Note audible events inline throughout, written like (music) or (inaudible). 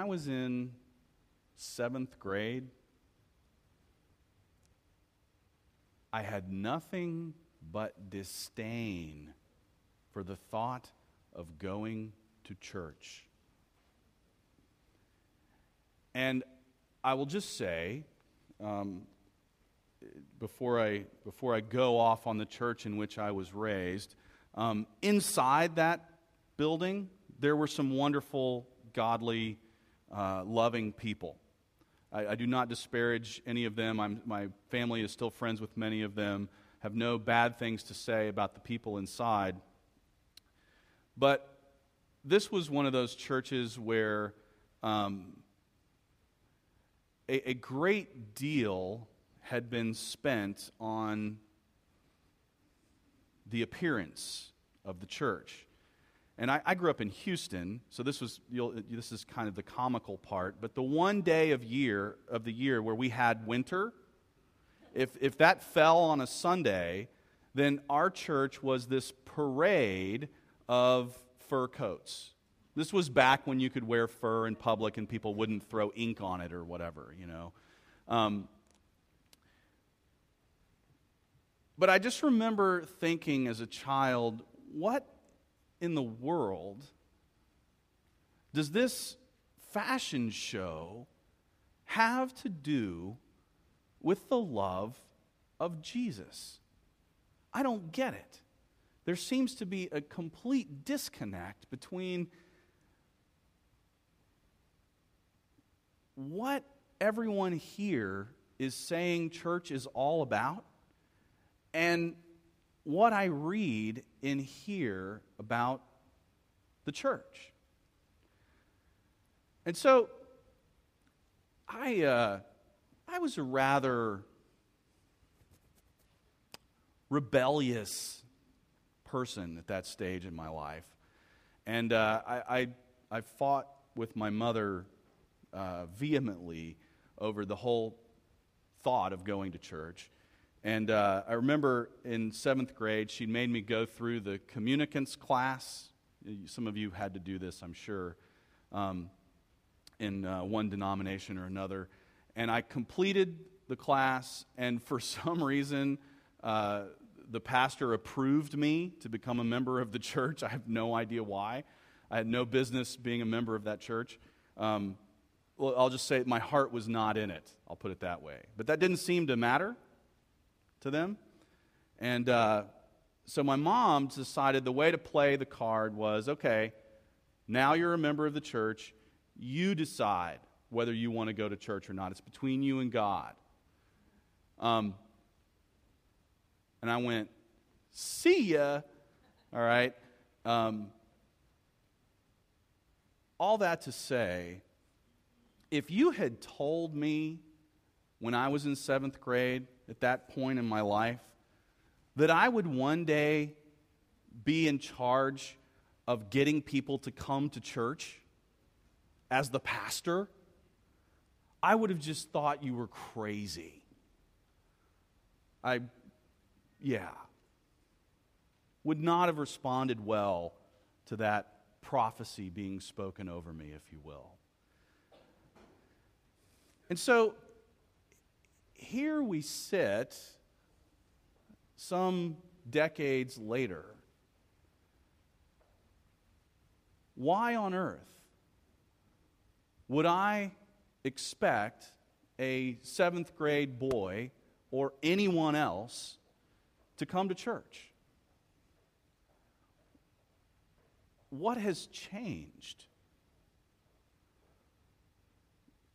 I was in seventh grade, I had nothing but disdain for the thought of going to church. And I will just say, um, before, I, before I go off on the church in which I was raised, um, inside that building, there were some wonderful, godly, uh, loving people. I, I, do not disparage any of them. I'm, my family is still friends with many of them, have no bad things to say about the people inside. But this was one of those churches where um, a, a great deal had been spent on the appearance of the church. And I, I, grew up in Houston, so this was this is kind of the comical part. But the one day of year of the year where we had winter, if if that fell on a Sunday, then our church was this parade of fur coats. This was back when you could wear fur in public and people wouldn't throw ink on it or whatever, you know. Um, but I just remember thinking as a child, what in the world does this fashion show have to do with the love of Jesus? I don't get it. There seems to be a complete disconnect between what everyone here is saying church is all about and what I read in here about the church. And so I, uh, I was a rather rebellious person at that stage in my life. And uh, I, I, I, fought with my mother uh, vehemently over the whole thought of going to church. And uh, I remember in seventh grade, she made me go through the communicants class. Some of you had to do this, I'm sure, um, in uh, one denomination or another. And I completed the class, and for (laughs) some reason, uh, the pastor approved me to become a member of the church. (laughs) I have no idea why. I had no business being a member of that church. Um, well, I'll just say my heart was not in it. I'll put it that way. But that didn't seem to matter to them. And uh, so my mom decided the way to play the card was okay, now you're a member of the church. You decide whether you want to go to church or not. It's between you and God. Um, and I went, see ya. All right. Um, all that to say, if you had told me when I was in seventh grade, at that point in my life, that I would one day be in charge of getting people to come to church as the pastor, I would have just thought you were crazy. I yeah, would not have responded well to that prophecy being spoken over me, if you will. And so here we sit some decades later. Why on earth would I expect a seventh grade boy or anyone else to come to church? What has changed?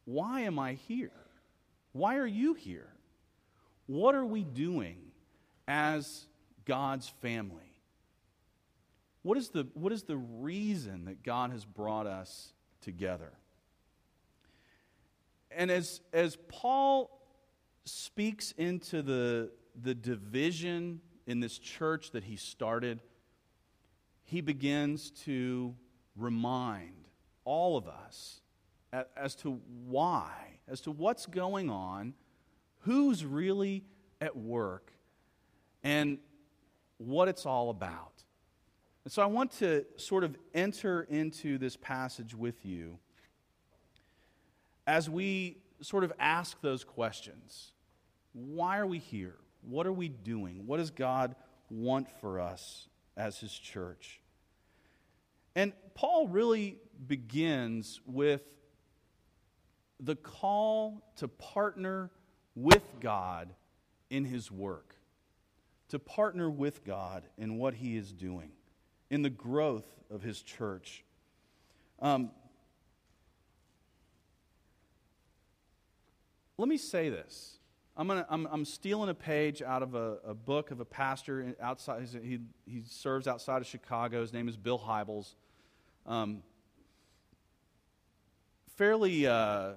Why am I here? Why are you here? What are we doing as God's family? What is the, what is the reason that God has brought us together? And as, as Paul speaks into the, the division in this church that he started, he begins to remind all of us as to why, as to what's going on, who's really at work, and what it's all about. And so I want to sort of enter into this passage with you as we sort of ask those questions why are we here? What are we doing? What does God want for us as His church? And Paul really begins with the call to partner with God in His work, to partner with God in what He is doing, in the growth of His church. Um, let me say this. I'm, gonna, I'm, I'm stealing a page out of a, a book of a pastor outside. He, he serves outside of Chicago. His name is Bill Hybels. Um, fairly uh,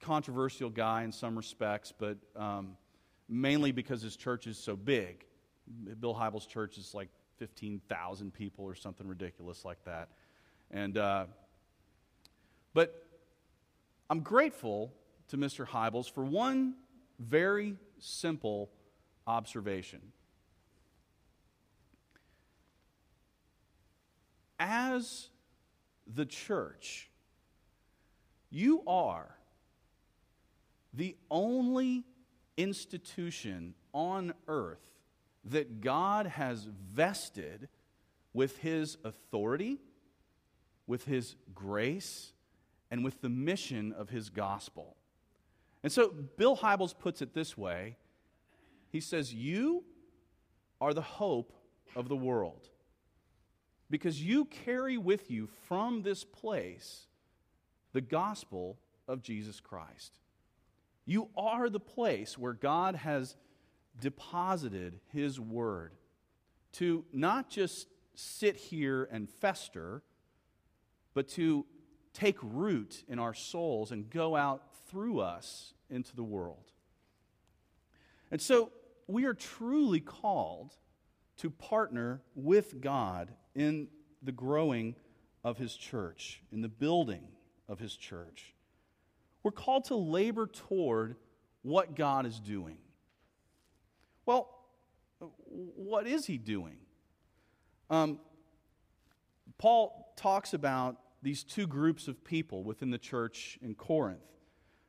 controversial guy in some respects, but um, mainly because his church is so big. Bill Hybels' church is like 15,000 people or something ridiculous like that. And, uh, but I'm grateful to Mr. Hybels for one very simple observation. As the church, you are the only institution on earth that God has vested with his authority, with his grace, and with the mission of his gospel. And so Bill Hybels puts it this way He says, You are the hope of the world because you carry with you from this place the gospel of Jesus Christ. You are the place where God has deposited His word to not just sit here and fester, but to take root in our souls and go out through us into the world. And so we are truly called to partner with God in the growing of His church, in the building of His church. We're called to labor toward what God is doing. Well, what is He doing? Um, Paul talks about these two groups of people within the church in Corinth.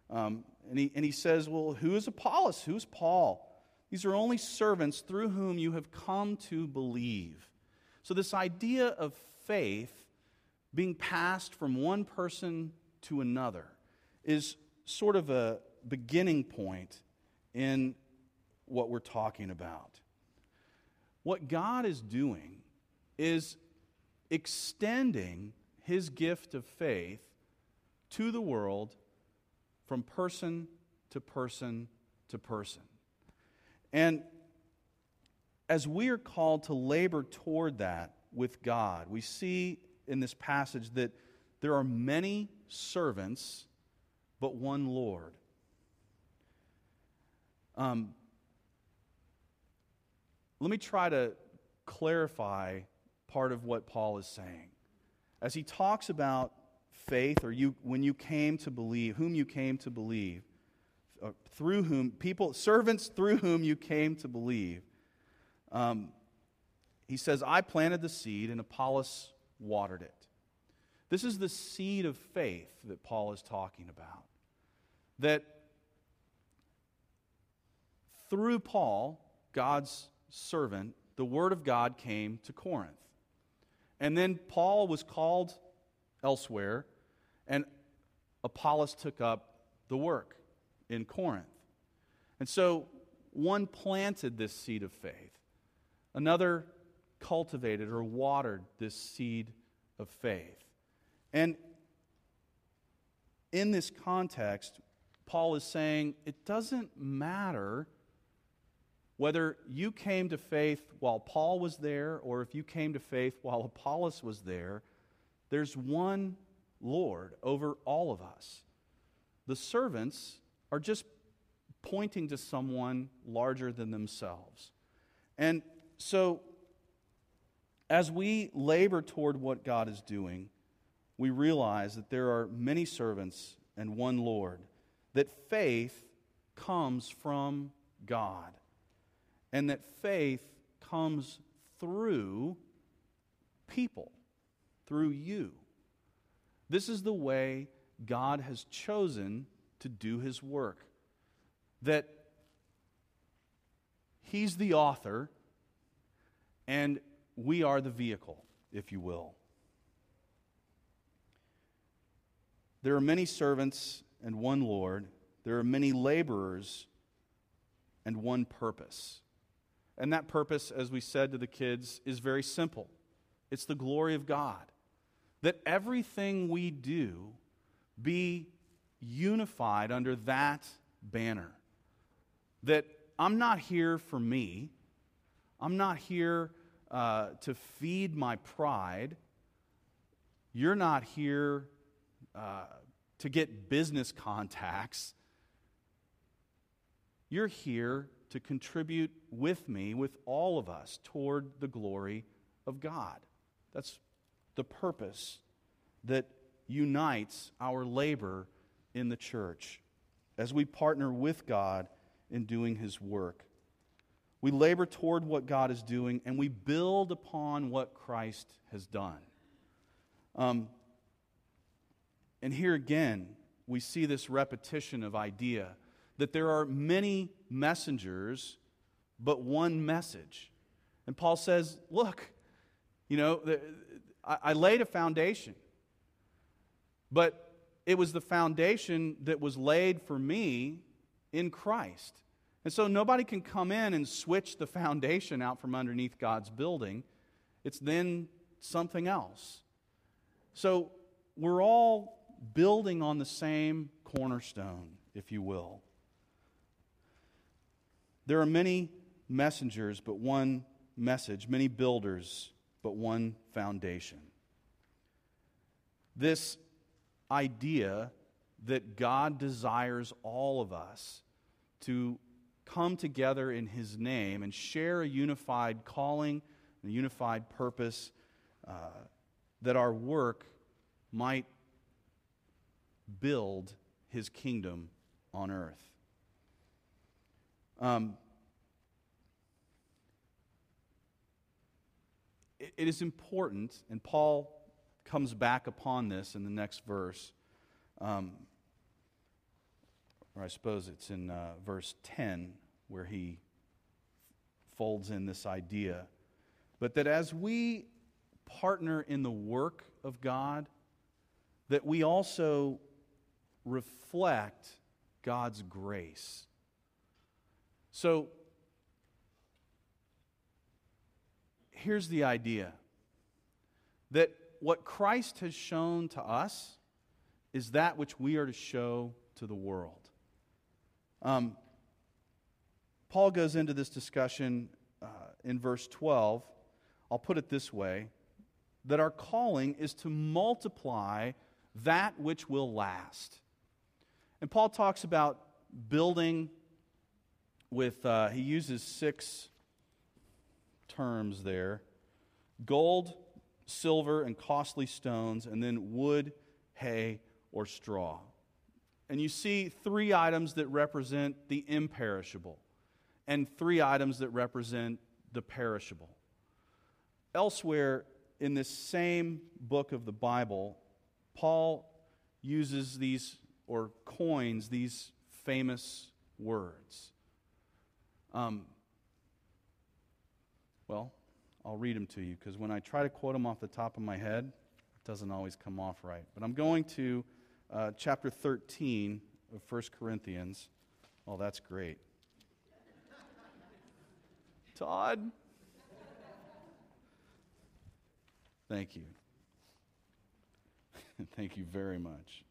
Um, and, he, and he says, Well, who is Apollos? Who's Paul? These are only servants through whom you have come to believe. So, this idea of faith being passed from one person to another is sort of a beginning point in what we're talking about. What God is doing is extending his gift of faith to the world from person to person to person. And as we are called to labor toward that with God, we see in this passage that there are many servants, but one Lord. Um, let me try to clarify part of what Paul is saying. As he talks about faith, or you, when you came to believe, whom you came to believe, uh, through whom, people, servants through whom you came to believe. Um, he says, I planted the seed and Apollos watered it. This is the seed of faith that Paul is talking about. That through Paul, God's servant, the word of God came to Corinth. And then Paul was called elsewhere, and Apollos took up the work in Corinth. And so one planted this seed of faith, another cultivated or watered this seed of faith. And in this context, Paul is saying it doesn't matter whether you came to faith while Paul was there or if you came to faith while Apollos was there, there's one Lord over all of us. The servants are just pointing to someone larger than themselves. And so, as we labor toward what God is doing, we realize that there are many servants and one Lord, that faith comes from God, and that faith comes through people, through you. This is the way God has chosen to do his work. That he's the author and we are the vehicle, if you will. There are many servants and one Lord. There are many laborers and one purpose. And that purpose, as we said to the kids, is very simple it's the glory of God. That everything we do be unified under that banner. That I'm not here for me, I'm not here uh, to feed my pride. You're not here uh, to get business contacts. You're here to contribute with me, with all of us, toward the glory of God. That's the purpose that unites our labor in the church as we partner with God in doing His work. We labor toward what God is doing and we build upon what Christ has done. Um, and here again, we see this repetition of idea that there are many messengers, but one message. And Paul says, Look, you know, I, laid a foundation, but it was the foundation that was laid for me in Christ. And so nobody can come in and switch the foundation out from underneath God's building. It's then something else. So we're all building on the same cornerstone, if you will. There are many messengers, but one message, many builders, but one foundation. This idea that God desires all of us to come together in His name and share a unified calling, a unified purpose, uh, that our work might build His kingdom on earth. Um, it, it is important, and Paul comes back upon this in the next verse. Um, or I suppose it's in uh, verse 10 where he folds in this idea. But that as we partner in the work of God, that we also reflect God's grace. So here's the idea that what Christ has shown to us is that which we are to show to the world. Um, Paul goes into this discussion uh, in verse 12. I'll put it this way that our calling is to multiply that which will last. And Paul talks about building with, uh, he uses six terms there gold, silver, and costly stones, and then wood, hay, or straw. And you see three items that represent the imperishable, and three items that represent the perishable. Elsewhere in this same book of the Bible, Paul uses these or coins these famous words. Um, well, I'll read them to you because when I try to quote them off the top of my head, it doesn't always come off right. But I'm going to uh, chapter 13 of 1 Corinthians. Oh, that's great. (laughs) Todd? Thank you. (laughs) Thank you very much.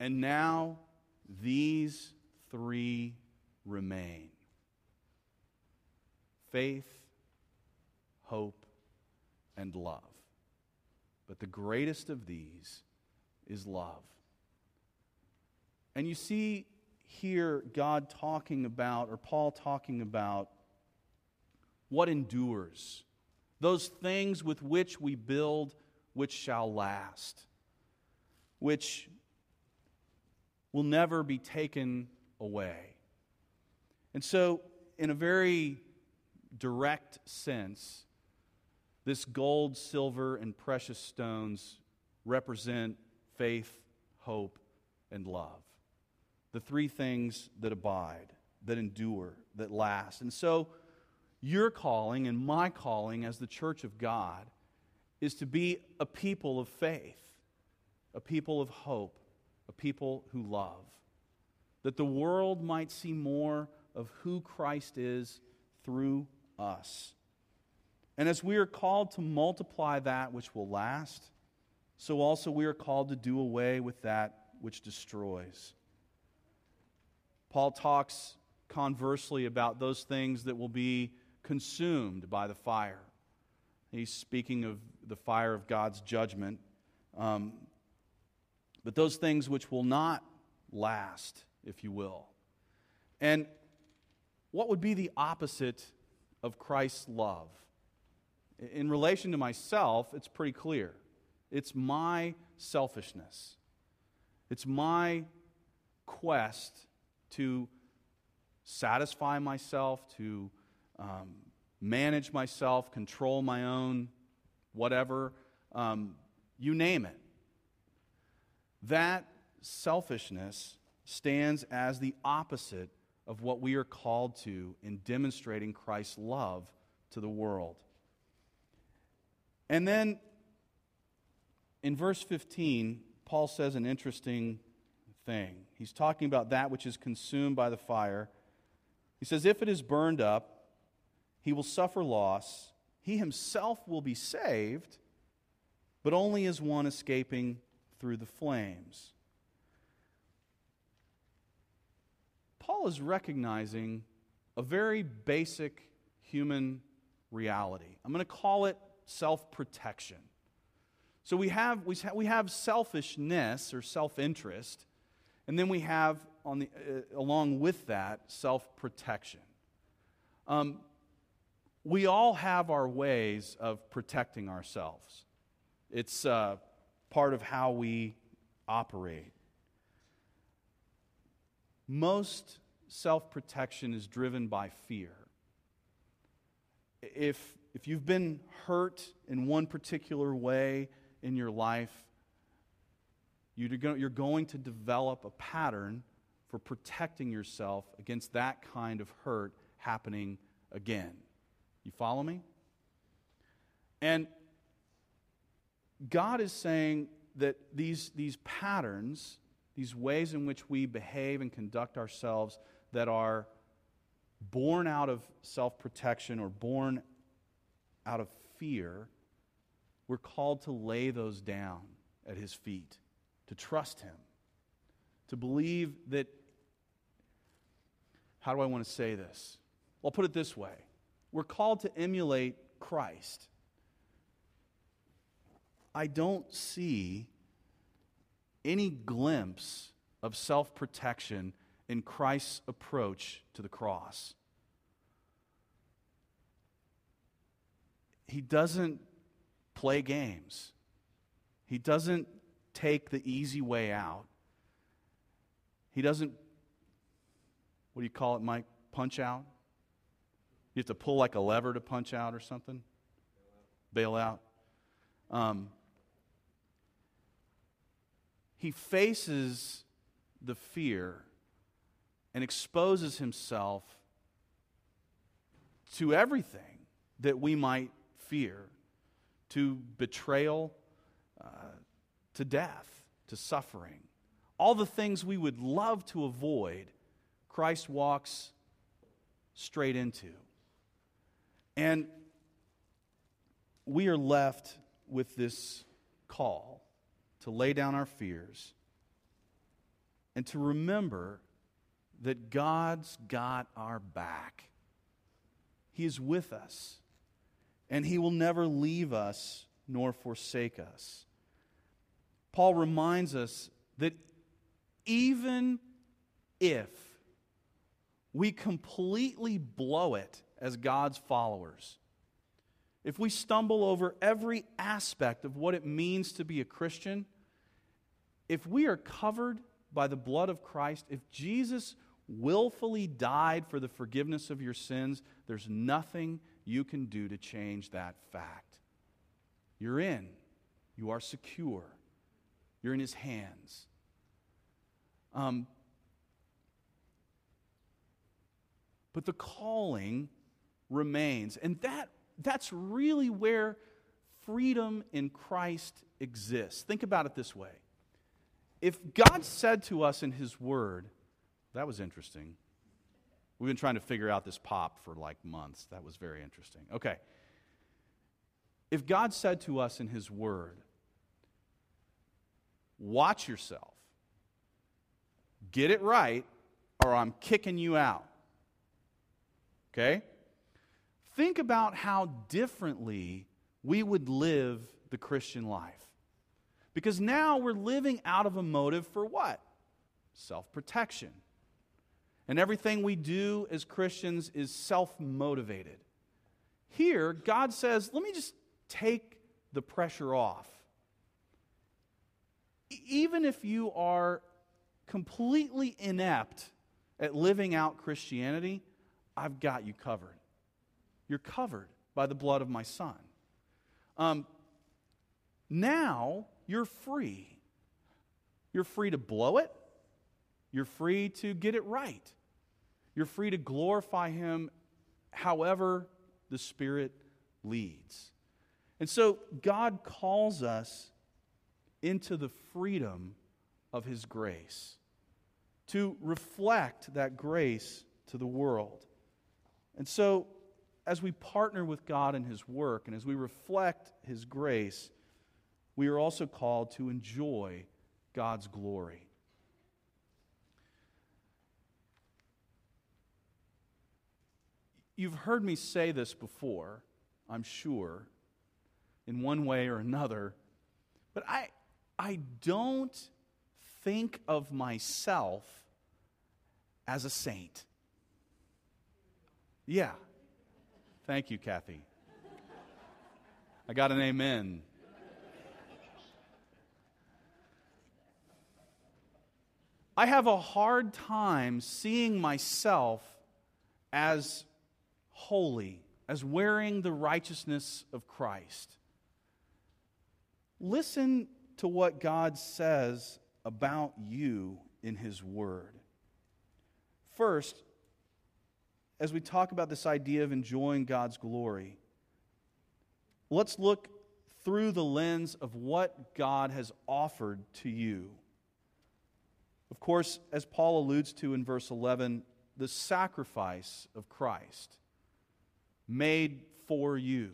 And now these three remain faith, hope, and love. But the greatest of these is love. And you see here God talking about, or Paul talking about, what endures, those things with which we build which shall last, which will never be taken away. And so, in a very direct sense, this gold, silver, and precious stones represent faith, hope, and love. The three things that abide, that endure, that last. And so, your calling and my calling as the church of God is to be a people of faith, a people of hope, people who love. That the world might see more of who Christ is through us. And as we are called to multiply that which will last, so also we are called to do away with that which destroys. Paul talks conversely about those things that will be consumed by the fire. He's speaking of the fire of God's judgment. Um, but those things which will not last, if you will. And what would be the opposite of Christ's love? In relation to myself, it's pretty clear. It's my selfishness, it's my quest to satisfy myself, to um, manage myself, control my own whatever, um, you name it. That selfishness stands as the opposite of what we are called to in demonstrating Christ's love to the world. And then in verse 15, Paul says an interesting thing. He's talking about that which is consumed by the fire. He says, If it is burned up, he will suffer loss. He himself will be saved, but only as one escaping through the flames. Paul is recognizing a very basic human reality. I'm going to call it self protection. So we have, we have selfishness or self interest, and then we have, on the, uh, along with that, self protection. Um, we all have our ways of protecting ourselves. It's uh, part of how we operate. Most self protection is driven by fear. If, if you've been hurt in one particular way in your life, you're going to develop a pattern for protecting yourself against that kind of hurt happening again. You follow me? And God is saying that these, these patterns, these ways in which we behave and conduct ourselves that are born out of self protection or born out of fear, we're called to lay those down at His feet, to trust Him, to believe that. How do I want to say this? I'll put it this way we're called to emulate Christ. I don't see any glimpse of self protection in Christ's approach to the cross. He doesn't play games, he doesn't take the easy way out. He doesn't, what do you call it, Mike? Punch out? You have to pull like a lever to punch out or something? Bail out. Um, he faces the fear and exposes himself to everything that we might fear to betrayal, uh, to death, to suffering. All the things we would love to avoid, Christ walks straight into. And we are left with this call to lay down our fears and to remember that God's got our back. He is with us, and He will never leave us nor forsake us. Paul reminds us that even if we completely blow it as God's followers, if we stumble over every aspect of what it means to be a Christian, if we are covered by the blood of Christ, if Jesus willfully died for the forgiveness of your sins, there's nothing you can do to change that fact. You're in, you are secure, you're in His hands. Um, but the calling remains. And that, that's really where freedom in Christ exists. Think about it this way if God said to us in His Word, that was interesting. We've been trying to figure out this pop for like months. That was very interesting. Okay. If God said to us in His Word, watch yourself, get it right, or I'm kicking you out. Okay? Think about how differently we would live the Christian life. Because now we're living out of a motive for what? Self protection. And everything we do as Christians is self motivated. Here, God says, let me just take the pressure off. Even if you are completely inept at living out Christianity, I've got you covered. You're covered by the blood of my son. Um, now you're free. You're free to blow it. You're free to get it right. You're free to glorify Him however the Spirit leads. And so God calls us into the freedom of His grace to reflect that grace to the world. And so, as we partner with God in His work and as we reflect His grace, we are also called to enjoy God's glory. You've heard me say this before, I'm sure, in one way or another, but I, I don't think of myself as a saint. Yeah. Thank you, Kathy. I got an amen. I have a hard time seeing myself as holy, as wearing the righteousness of Christ. Listen to what God says about you in His Word. First, as we talk about this idea of enjoying God's glory, let's look through the lens of what God has offered to you. Of course, as Paul alludes to in verse 11, the sacrifice of Christ made for you.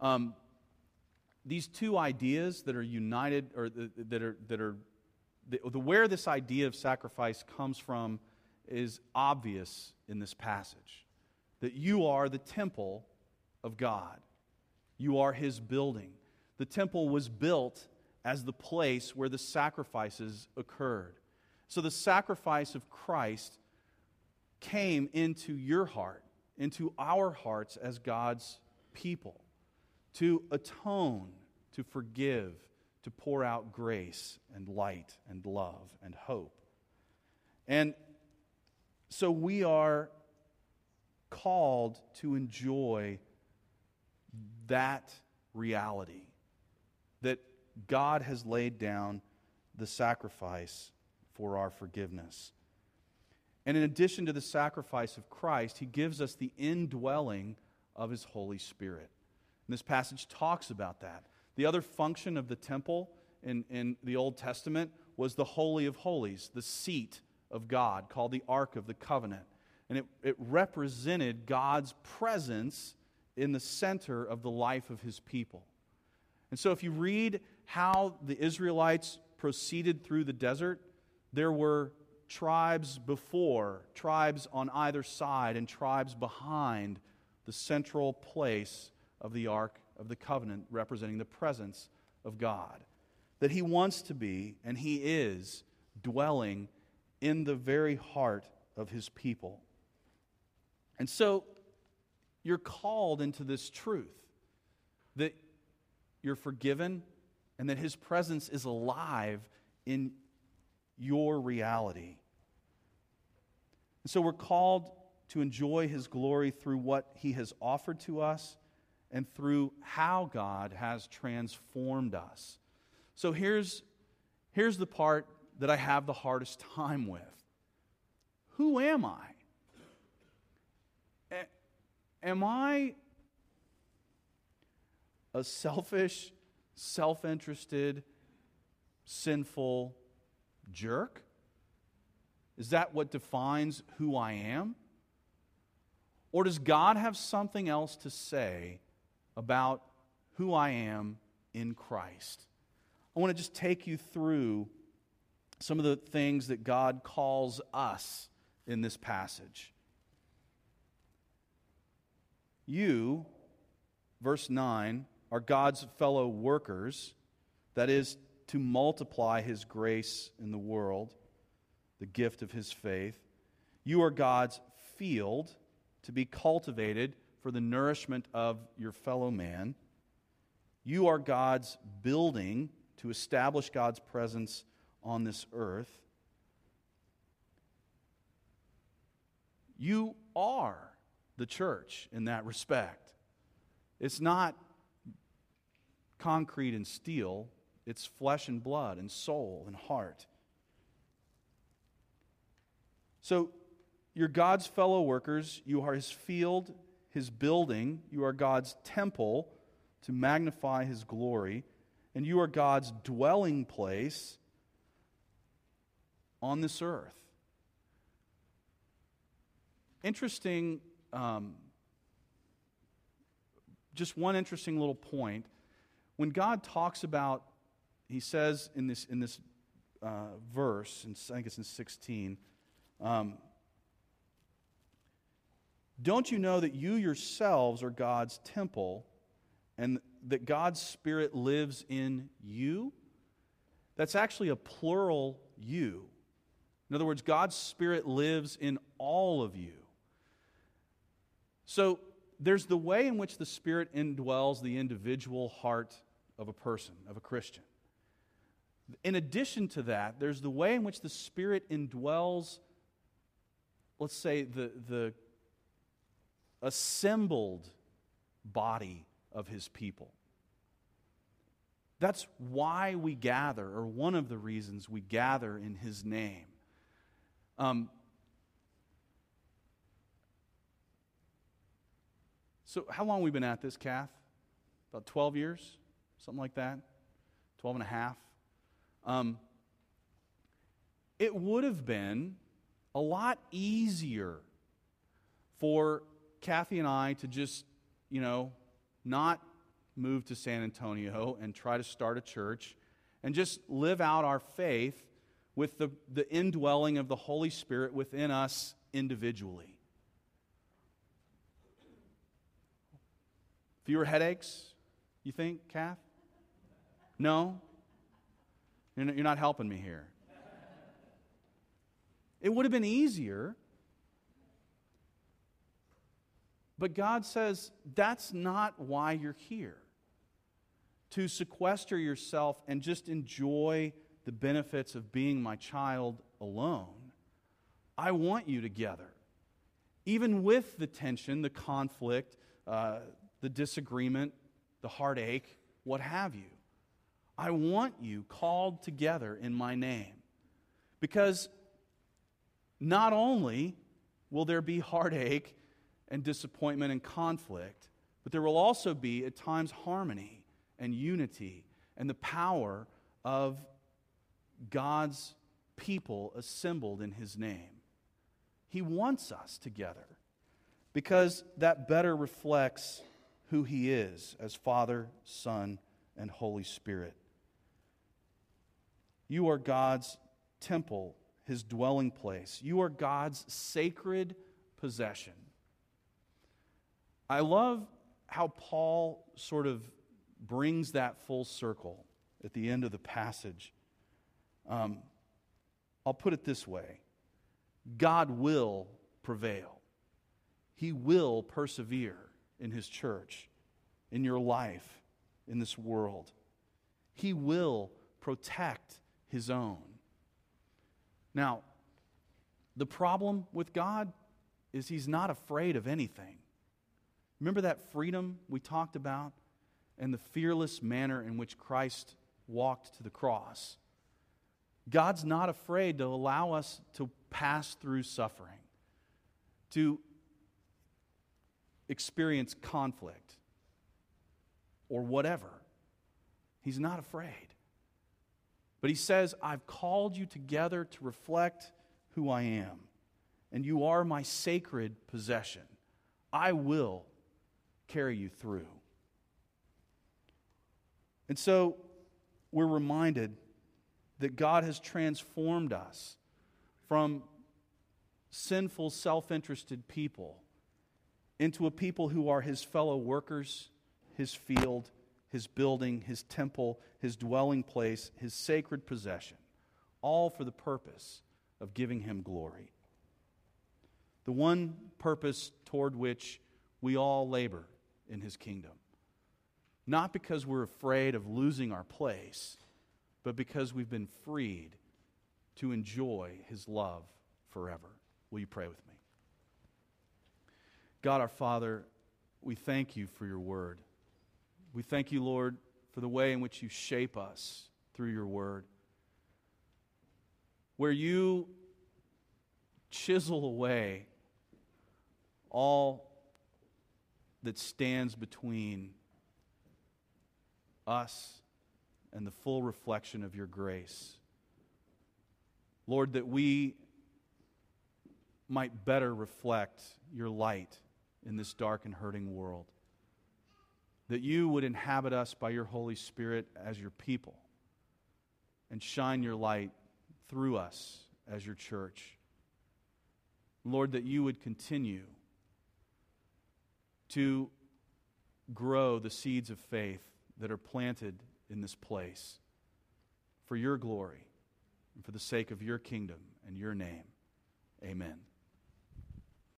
Um, these two ideas that are united, or that are, that are the, the, where this idea of sacrifice comes from is obvious in this passage. That you are the temple of God, you are his building. The temple was built as the place where the sacrifices occurred. So the sacrifice of Christ came into your heart, into our hearts as God's people, to atone, to forgive, to pour out grace and light and love and hope. And so we are called to enjoy that reality that God has laid down the sacrifice for our forgiveness. And in addition to the sacrifice of Christ, he gives us the indwelling of his Holy Spirit. And this passage talks about that. The other function of the temple in, in the Old Testament was the Holy of Holies, the seat of God, called the Ark of the Covenant. And it, it represented God's presence in the center of the life of his people. And so if you read how the Israelites proceeded through the desert, there were tribes before, tribes on either side, and tribes behind the central place of the Ark of the Covenant, representing the presence of God. That He wants to be, and He is, dwelling in the very heart of His people. And so you're called into this truth that you're forgiven and that His presence is alive in your reality. And so we're called to enjoy His glory through what He has offered to us and through how God has transformed us. So here's, here's the part that I have the hardest time with Who am I? Am I a selfish, self interested, sinful jerk? Is that what defines who I am? Or does God have something else to say about who I am in Christ? I want to just take you through some of the things that God calls us in this passage. You, verse 9, are God's fellow workers, that is, to multiply his grace in the world, the gift of his faith. You are God's field to be cultivated for the nourishment of your fellow man. You are God's building to establish God's presence on this earth. You are the church in that respect. It's not concrete and steel, it's flesh and blood and soul and heart. So, you're God's fellow workers. You are his field, his building. You are God's temple to magnify his glory. And you are God's dwelling place on this earth. Interesting, um, just one interesting little point. When God talks about, he says in this, in this uh, verse, and I think it's in 16, um, don't you know that you yourselves are God's temple and that God's Spirit lives in you? That's actually a plural you. In other words, God's Spirit lives in all of you. So there's the way in which the Spirit indwells the individual heart of a person, of a Christian. In addition to that, there's the way in which the Spirit indwells, let's say, the, the assembled body of His people. That's why we gather, or one of the reasons we gather in His name. Um, so, how long we been at this, Kath? About 12 years? Something like that? 12 and a half? Um, it would have been a lot easier for Kathy and I to just, you know, not move to San Antonio and try to start a church and just live out our faith with the, the indwelling of the Holy Spirit within us individually. Fewer headaches, you think, Kath? No? You're not, you're not helping me here. It would have been easier. But God says that's not why you're here. To sequester yourself and just enjoy the benefits of being my child alone. I want you together. Even with the tension, the conflict, uh, the disagreement, the heartache, what have you. I want you called together in my name. Because not only will there be heartache and disappointment and conflict, but there will also be at times harmony and unity and the power of God's people assembled in His name. He wants us together because that better reflects who He is as Father, Son, and Holy Spirit. You are God's temple, His dwelling place. You are God's sacred possession. I love how Paul sort of brings that full circle at the end of the passage. Um, I'll put it this way God will prevail, He will persevere in His church, in your life, in this world. He will protect His own. Now, the problem with God is He's not afraid of anything. Remember that freedom we talked about and the fearless manner in which Christ walked to the cross. God's not afraid to allow us to pass through suffering, to experience conflict or whatever. He's not afraid. But he says, I've called you together to reflect who I am, and you are my sacred possession. I will carry you through. And so we're reminded that God has transformed us from sinful, self interested people into a people who are his fellow workers, his field, his building, his temple, his dwelling place, his sacred possession, all for the purpose of giving him glory. The one purpose toward which we all labor in his kingdom. Not because we're afraid of losing our place, but because we've been freed to enjoy his love forever. Will you pray with me? God our Father, we thank you for your word. We thank you, Lord, for the way in which you shape us through your word. Where you chisel away all that stands between us and the full reflection of your grace. Lord, that we might better reflect your light in this dark and hurting world. That you would inhabit us by your Holy Spirit as your people and shine your light through us as your church. Lord, that you would continue to grow the seeds of faith that are planted in this place for your glory and for the sake of your kingdom and your name. Amen.